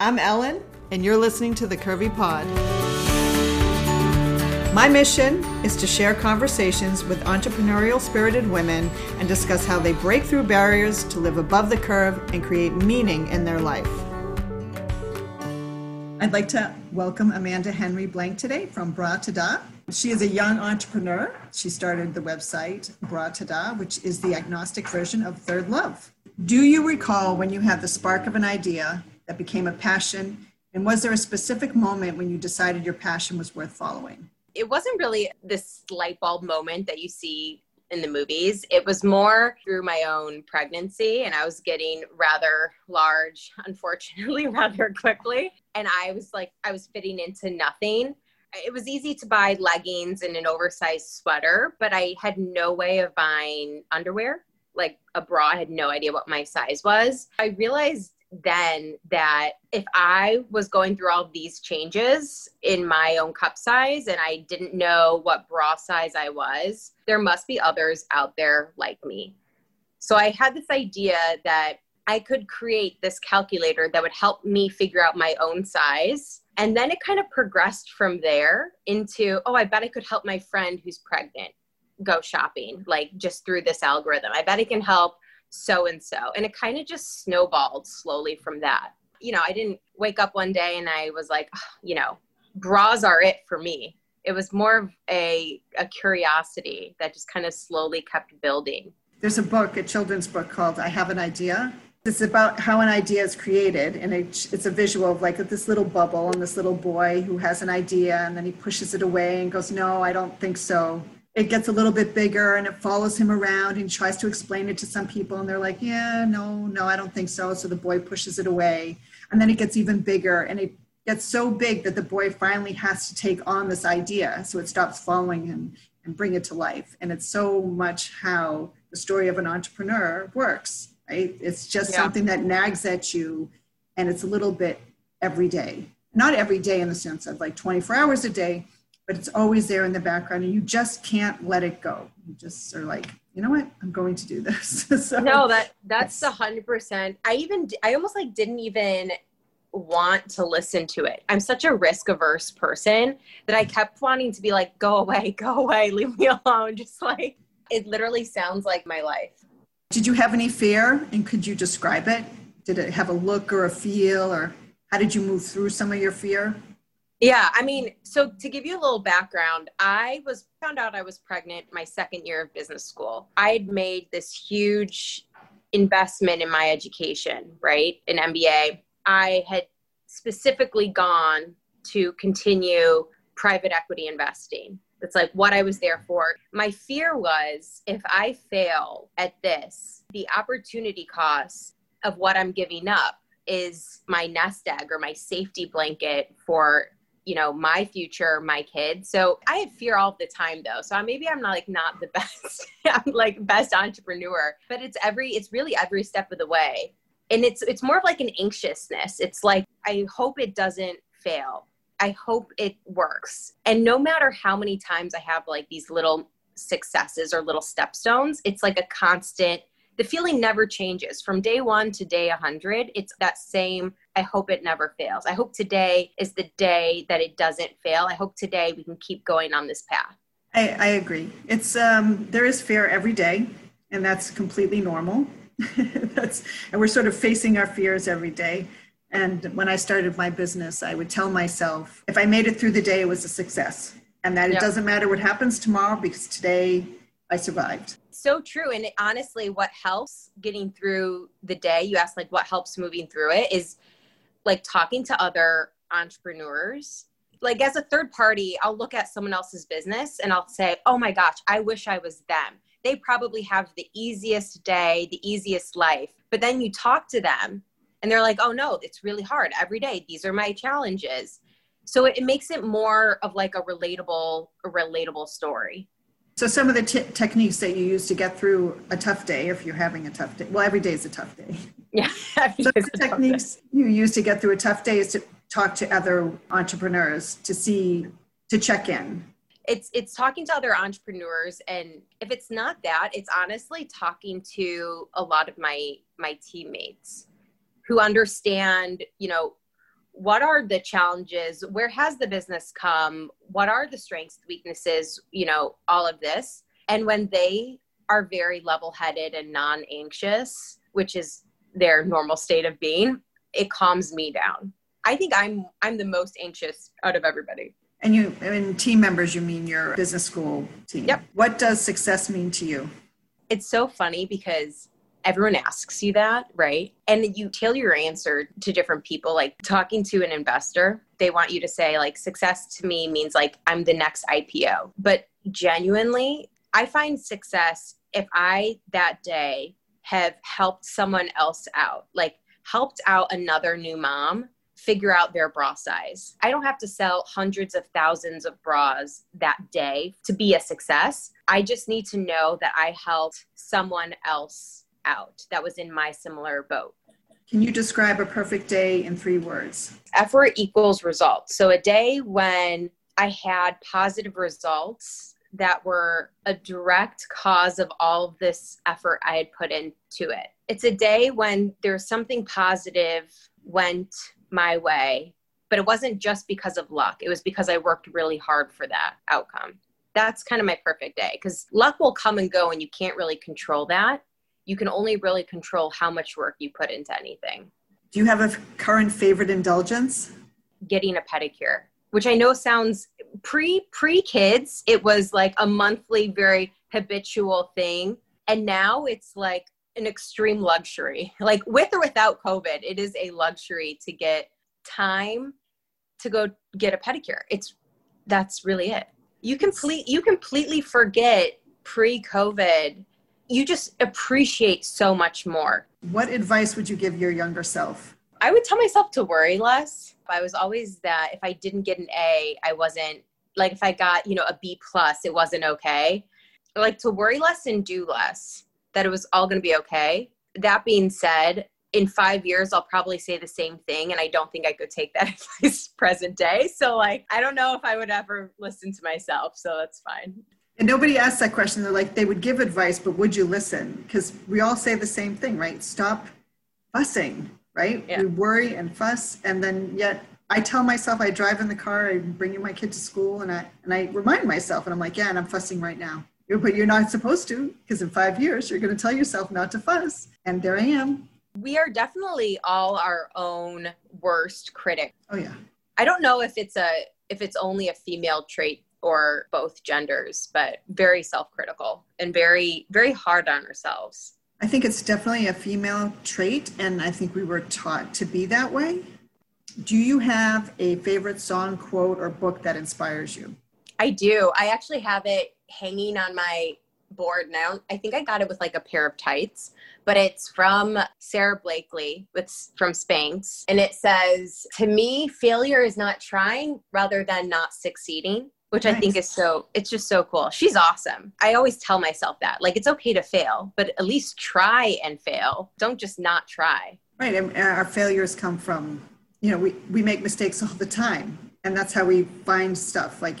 I'm Ellen, and you're listening to the Curvy Pod. My mission is to share conversations with entrepreneurial spirited women and discuss how they break through barriers to live above the curve and create meaning in their life. I'd like to welcome Amanda Henry Blank today from Bratadah. She is a young entrepreneur. She started the website Bratadah, which is the agnostic version of Third Love. Do you recall when you had the spark of an idea that became a passion? And was there a specific moment when you decided your passion was worth following? It wasn't really this light bulb moment that you see in the movies. It was more through my own pregnancy, and I was getting rather large, unfortunately, rather quickly. And I was like, I was fitting into nothing. It was easy to buy leggings and an oversized sweater, but I had no way of buying underwear like a bra. I had no idea what my size was. I realized then that if I was going through all these changes in my own cup size and I didn't know what bra size I was, there must be others out there like me. So I had this idea that I could create this calculator that would help me figure out my own size. And then it kind of progressed from there into, oh, I bet I could help my friend who's pregnant go shopping, like just through this algorithm. I bet it can help so and so. And it kind of just snowballed slowly from that. You know, I didn't wake up one day and I was like, you know, bras are it for me. It was more of a, a curiosity that just kind of slowly kept building. There's a book, a children's book called I Have an Idea. It's about how an idea is created, and it, it's a visual of like this little bubble and this little boy who has an idea, and then he pushes it away and goes, No, I don't think so it gets a little bit bigger and it follows him around and tries to explain it to some people and they're like yeah no no i don't think so. So the boy pushes it away and then it gets even bigger and it gets so big that the boy finally has to take on this idea. So it stops following him and bring it to life. And it's so much how the story of an entrepreneur works right? It's just yeah. something that nags at you and it's a little bit every day. Not every day in the sense of like 24 hours a day but it's always there in the background and you just can't let it go. You just are like you know what? I'm going to do this. So, no that that's a hundred percent. I even i almost like didn't even want to listen to it. I'm such a risk averse person that i kept wanting to be like go away go away leave me alone just like it literally sounds like my life. Did you have any fear and could you describe it? Did it have a look or a feel or how did you move through some of your fear yeah, I mean, so to give you a little background, I was found out I was pregnant my second year of business school. I had made this huge investment in my education, right? An MBA. I had specifically gone to continue private equity investing. That's like what I was there for. My fear was if I fail at this, the opportunity cost of what I'm giving up is my nest egg or my safety blanket for you know my future my kids. So i have fear all the time though. So maybe i'm not like not the best i'm like best entrepreneur but it's every it's really every step of the way. And it's it's more of like an anxiousness. It's like i hope it doesn't fail. I hope it works. And no matter how many times i have like these little successes or little stepstones it's like a constant the feeling never changes. From day one to day 100 it's that same i hope it never fails. I hope today is the day that it doesn't fail. I hope today we can keep going on this path. I, I agree. It's um, there is fear every day and that's completely normal. That's and we're sort of facing our fears every day. And when i started my business i would tell myself if i made it through the day it was a success. And that it doesn't matter what happens tomorrow because today i survived so true. And honestly, what helps getting through the day, you asked like what helps moving through it is like talking to other entrepreneurs. Like as a third party, I'll look at someone else's business and I'll say, oh my gosh, I wish I was them. They probably have the easiest day, the easiest life. But then you talk to them and they're like, oh no, it's really hard every day. These are my challenges. So it, makes it more of like a relatable, a relatable story. So some of the t- techniques that you use to get through a tough day, if you're having a tough day, well, every day is a tough day. Yeah. so the techniques you use to get through a tough day is to talk to other entrepreneurs to see, to check in. It's it's talking to other entrepreneurs, and if it's not that, it's honestly talking to a lot of my my teammates who understand, you know, what are the challenges? Where has the business come? What are the strengths weaknesses you know all of this? And when they are very level headed and non anxious which is their normal state of being it calms me down. I think i'm i'm the most anxious out of everybody. And you and team members you mean your business school team? Yep. What does success mean to you? It's so funny because everyone asks you that, right? And you tailor your answer to different people. Like talking to an investor, they want you to say, like, success to me means like I'm the next IPO. But genuinely, I find success if I that day have helped someone else out, like helped out another new mom figure out their bra size. I don't have to sell hundreds of thousands of bras that day to be a success. I just need to know that I helped someone else out that was in my similar boat. Can you describe a perfect day in three words? Effort equals results. So, a day when I had positive results that were a direct cause of all of this effort I had put into it. It's a day when there's something positive went my way, but it wasn't just because of luck. It was because I worked really hard for that outcome. That's kind of my perfect day because luck will come and go and you can't really control that you can only really control how much work you put into anything. Do you have a current favorite indulgence? Getting a pedicure, which I know sounds pre pre kids, it was like a monthly, very habitual thing. And now it's like an extreme luxury. Like with or without COVID, it is a luxury to get time to go get a pedicure. It's that's really it. You complete you completely forget pre-COVID you just appreciate so much more. What advice would you give your younger self? I would tell myself to worry less. I was always that if I didn't get an A, I wasn't like if I got, you know, a B plus, it wasn't okay. Like to worry less and do less, that it was all going to be okay. That being said, in five years, I'll probably say the same thing. And I don't think I could take that advice present day. So, like, I don't know if I would ever listen to myself. So that's fine. And nobody asks that question. They're like, they would give advice, but would you listen? Because we all say the same thing, right? Stop fussing, right? Yeah. We worry and fuss. And then yet I tell myself, I drive in the car, I'm bringing my kid to school, and I, and I remind myself, and I'm like, yeah, and I'm fussing right now. But you're not supposed to, because in five years, you're going to tell yourself not to fuss. And there I am. We are definitely all our own worst critic. Oh, yeah. I don't know if it's a, if it's only a female trait or both genders, but very self critical and very, very hard on ourselves. I think it's definitely a female trait, and I think we were taught to be that way. Do you have a favorite song, quote, or book that inspires you? I do. I actually have it hanging on my board now. I think I got it with like a pair of tights, but it's from Sara Blakely with from Spanx, and it says, "To me, failure is not trying rather than not succeeding." Which nice. I think is so, it's just so cool. She's awesome. I always tell myself that. Like, it's okay to fail, but at least try and fail. Don't just not try. Right. And uh, our failures come from, you know, we, we make mistakes all the time. And that's how we find stuff. Like,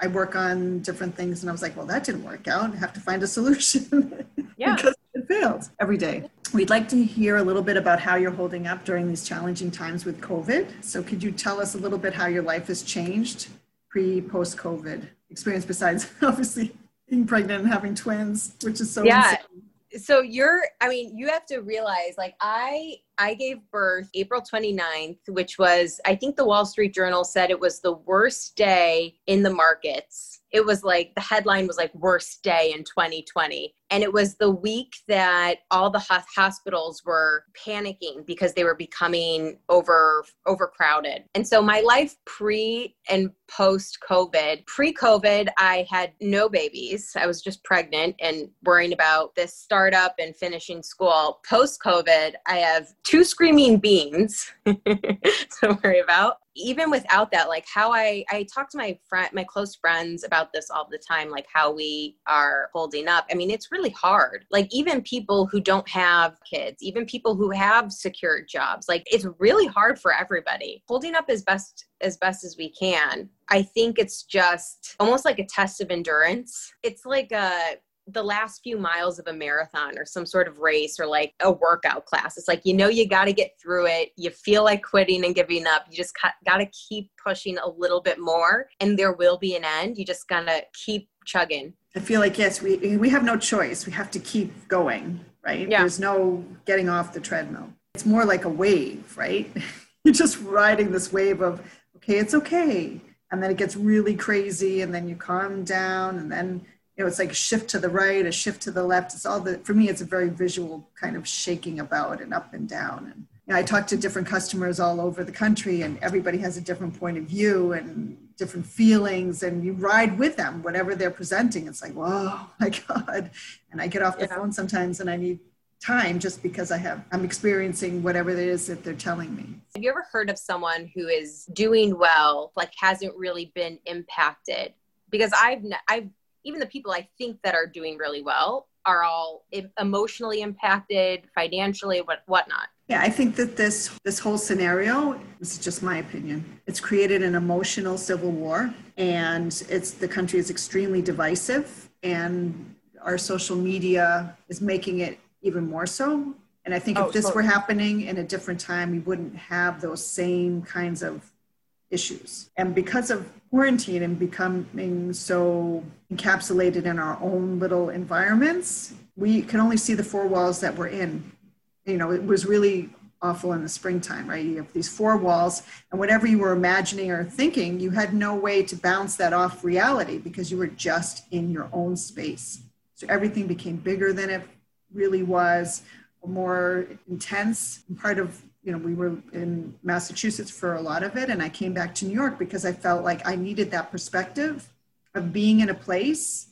I work on different things, and I was like, well, that didn't work out. I have to find a solution. Yeah. because it failed every day. We'd like to hear a little bit about how you're holding up during these challenging times with COVID. So, could you tell us a little bit how your life has changed pre post COVID experience besides obviously being pregnant and having twins, which is so yeah. Insane. So you're, I mean, you have to realize like I I gave birth April 29th, which was I think the Wall Street Journal said it was the worst day in the markets. It was like the headline was like worst day in 2020 and it was the week that all the hospitals were panicking because they were becoming over overcrowded. And so my life pre and post covid pre covid i had no babies. I was just pregnant and worrying about this startup and finishing school. Post covid i have two screaming beans to worry about. Even without that like how i i talk to my friend my close friends about this all the time like how we are holding up. I mean it's really hard. Like even people who don't have kids even people who have secure jobs like it's really hard for everybody. Holding up as best as best as we can i think it's just almost like a test of endurance. It's like a the last few miles of a marathon or some sort of race or like a workout class. It's like, you know, you got to get through it. You feel like quitting and giving up. You just got to keep pushing a little bit more and there will be an end. You just got to keep chugging. I feel like, yes, we, we have no choice. We have to keep going, right? Yeah. There's no getting off the treadmill. It's more like a wave, right? You're just riding this wave of, okay, it's okay. And then it gets really crazy and then you calm down and then you know, it's like a shift to the right, a shift to the left. It's all the, for me, it's a very visual kind of shaking about and up and down. And you know, I talk to different customers all over the country and everybody has a different point of view and different feelings and you ride with them, whatever they're presenting. It's like, whoa, my God. And I get off the yeah. phone sometimes and I need time just because I have I'm experiencing whatever it is that they're telling me. Have you ever heard of someone who is doing well, like hasn't really been impacted? Because I've I've even the people I think that are doing really well are all emotionally impacted, financially, what whatnot. Yeah, I think that this this whole scenario this is just my opinion. It's created an emotional civil war, and it's the country is extremely divisive, and our social media is making it even more so. And I think oh, if this totally. were happening in a different time, we wouldn't have those same kinds of issues. And because of quarantine and becoming so encapsulated in our own little environments, we can only see the four walls that we're in. You know, it was really awful in the springtime, right? You have these four walls, and whatever you were imagining or thinking, you had no way to bounce that off reality because you were just in your own space. So everything became bigger than it really was, more intense. Part of you know, we were in Massachusetts for a lot of it, and I came back to New York because I felt like I needed that perspective of being in a place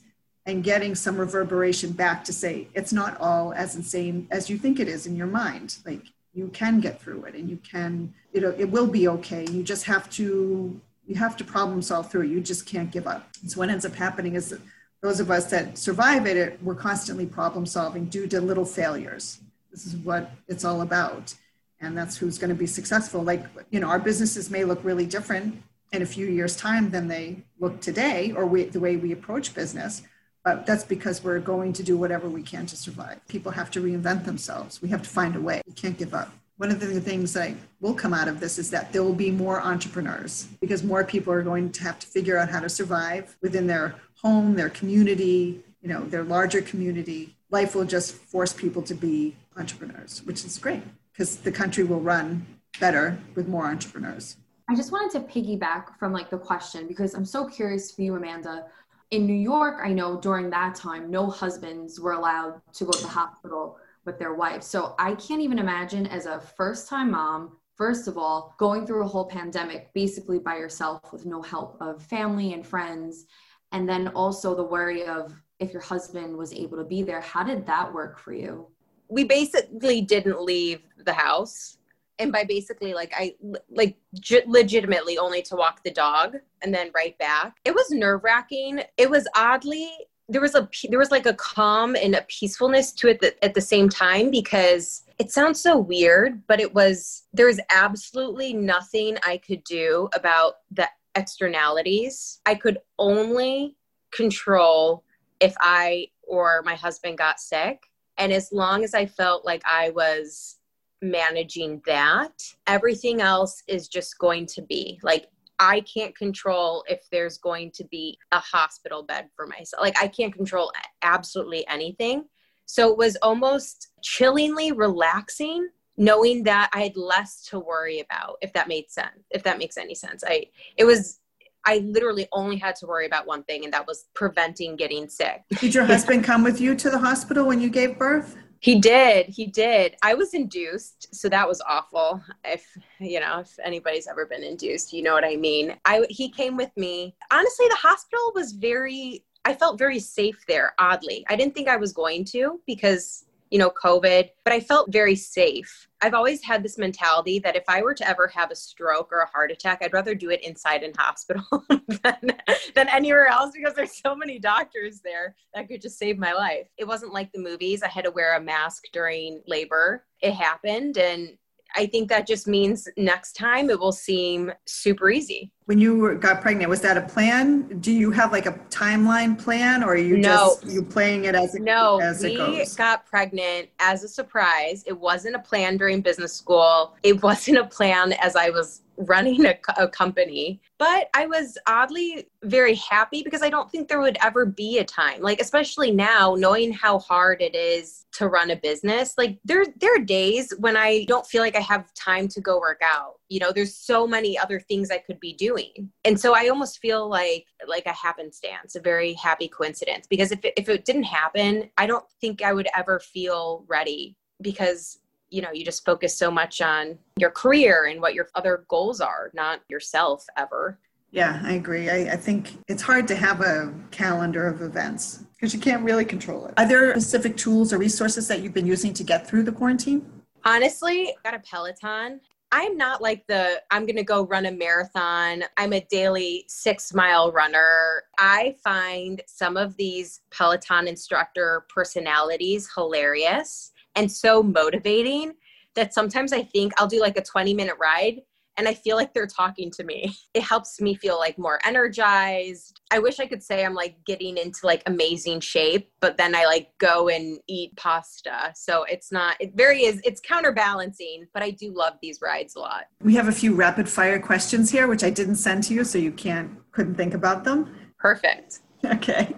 and getting some reverberation back to say it's not all as insane as you think it is in your mind. Like you can get through it, and you can, you know, it will be okay. You just have to, you have to problem solve through it. You just can't give up. So what ends up happening is that those of us that survive it, we're constantly problem solving due to little failures. This is what it's all about and that's who's going to be successful. Like you know our businesses may look really different in a few years time than they look today or we, the way we approach business but that's because we're going to do whatever we can to survive. People have to reinvent themselves. We have to find a way. We can't give up. One of the things that will come out of this is that there will be more entrepreneurs because more people are going to have to figure out how to survive within their home their community you know their larger community. Life will just force people to be entrepreneurs which is great because the country will run better with more entrepreneurs. I just wanted to piggyback from like the question because I'm so curious for you, Amanda. In New York, I know during that time, no husbands were allowed to go to the hospital with their wives. So I can't even imagine as a first time mom, first of all, going through a whole pandemic basically by yourself with no help of family and friends. And then also the worry of if your husband was able to be there. How did that work for you? We basically didn't leave the house. And by basically like i like legitimately only to walk the dog and then right back. It was nerve wracking it was oddly there was a there was like a calm and a peacefulness to it that, at the same time because it sounds so weird but it was there was absolutely nothing i could do about the externalities. I could only control if i or my husband got sick and as long as I felt like I was managing that, everything else is just going to be like I can't control if there's going to be a hospital bed for myself. Like I can't control absolutely anything. So it was almost chillingly relaxing knowing that I had less to worry about if that made sense. If that makes any sense. I it was I literally only had to worry about one thing, and that was preventing getting sick. Did your husband come with you to the hospital when you gave birth? He did. He did. I was induced, so that was awful. If you know, if anybody's ever been induced, you know what I mean. I he came with me. Honestly, the hospital was very. I felt very safe there. Oddly, I didn't think I was going to because you know, COVID, but I felt very safe. I've always had this mentality that if I were to ever have a stroke or a heart attack, I'd rather do it inside in hospital than, than anywhere else because there's so many doctors there that could just save my life. It wasn't like the movies. I had to wear a mask during labor. It happened and I think that just means next time it will seem super easy. When you were, got pregnant, was that a plan? Do you have like a timeline plan or are you No. just, you playing it as it, No, as it we got pregnant as a surprise. It wasn't a plan during business school. It wasn't a plan as I was running a, a company. But I was oddly very happy because I don't think there would ever be a time, like especially now, knowing how hard it is to run a business. Like there, there are days when I don't feel like I have time to go work out. You know, there's so many other things I could be doing, and so I almost feel like like a happenstance, a very happy coincidence. Because if it, if it didn't happen, I don't think I would ever feel ready because you know you just focus so much on your career and what your other goals are, not yourself ever. Yeah, I agree. I, I think it's hard to have a calendar of events because you can't really control it. Are there specific tools or resources that you've been using to get through the quarantine? Honestly, I got a Peloton. I'm not like the I'm going to go run a marathon. I'm a daily 6-mile runner. I find some of these Peloton instructor personalities hilarious and so motivating that sometimes I think I'll do like a 20-minute ride and I feel like they're talking to me. It helps me feel like more energized. I wish I could say I'm like getting into like amazing shape, but then I like go and eat pasta. So it's not, it very is, it's counterbalancing, but I do love these rides a lot. We have a few rapid fire questions here, which I didn't send to you, so you can't couldn't think about them. Perfect. Okay.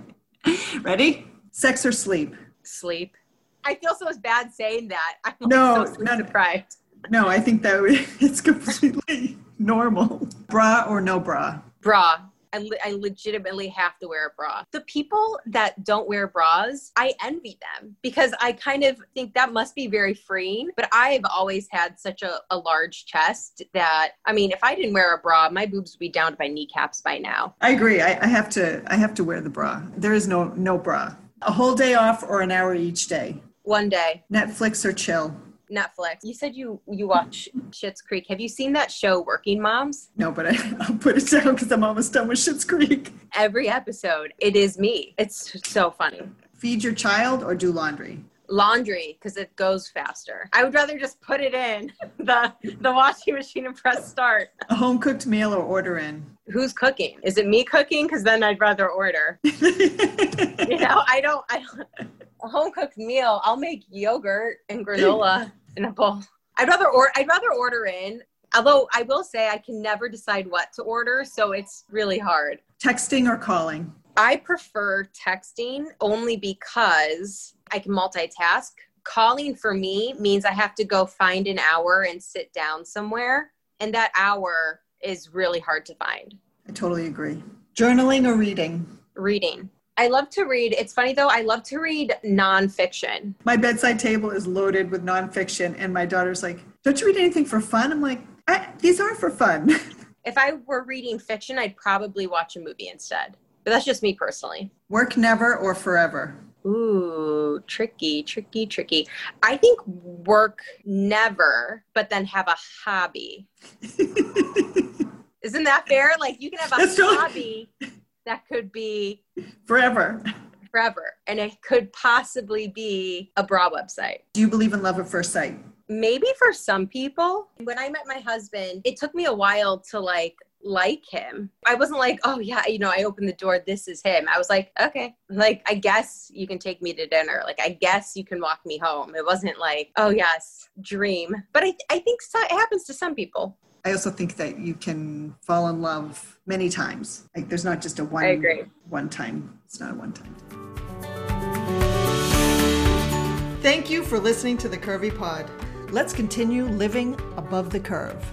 Ready? Sex or sleep? Sleep. I feel so bad saying that. I'm like No, so sleep not- deprived. No, I think that it's completely normal. Bra or no bra? Bra. I, le- I legitimately have to wear a bra. The people that don't wear bras, I envy them because I kind of think that must be very freeing. But I've always had such a, a large chest that, I mean, if I didn't wear a bra, my boobs would be down to my kneecaps by now. I agree. I, I have to. I have to wear the bra. There is no no bra. A whole day off or an hour each day. One day, Netflix or chill. Netflix. You said you you watch Schitt's Creek. Have you seen that show, Working Moms? No, but I, I'll put it down because I'm almost done with Schitt's Creek. Every episode, it is me. It's so funny. Feed your child or do laundry. laundry because it goes faster. I would rather just put it in the the washing machine and press start. A home cooked meal or order in. Who's cooking? Is it me cooking? Because then I'd rather order. You know, I don't. I don't. A home cooked meal. I'll make yogurt and granola in a bowl. I'd rather or I'd rather order in. Although I will say I can never decide what to order, so it's really hard. Texting or calling. I prefer texting only because I can multitask. Calling for me means I have to go find an hour and sit down somewhere. And that hour is really hard to find. I totally agree. Journaling or reading. Reading. I love to read. It's funny though, I love to read nonfiction. My bedside table is loaded with nonfiction, and my daughter's like, "Don't you read anything for fun?" I'm like, I, "These are for fun." If I were reading fiction, I'd probably watch a movie instead. But that's just me personally. Work never or forever. Ooh, tricky, tricky, tricky. I think work never, but then have a hobby. Isn't that fair? Like you can have a That's totally- hobby that could be forever. forever, and it could possibly be a bra website. Do you believe in love at first sight? Maybe for some people. When I met my husband, it took me a while to like like him. I wasn't like, oh yeah, you know, I opened the door, this is him. I was like, okay, like I guess you can take me to dinner. Like I guess you can walk me home. It wasn't like, oh yes, dream. But I I think so, it happens to some people. I also think that you can fall in love many times. Like there's not just a one I agree. one time. It's not a one time. Thank you for listening to the Curvy Pod. Let's continue living above the curve.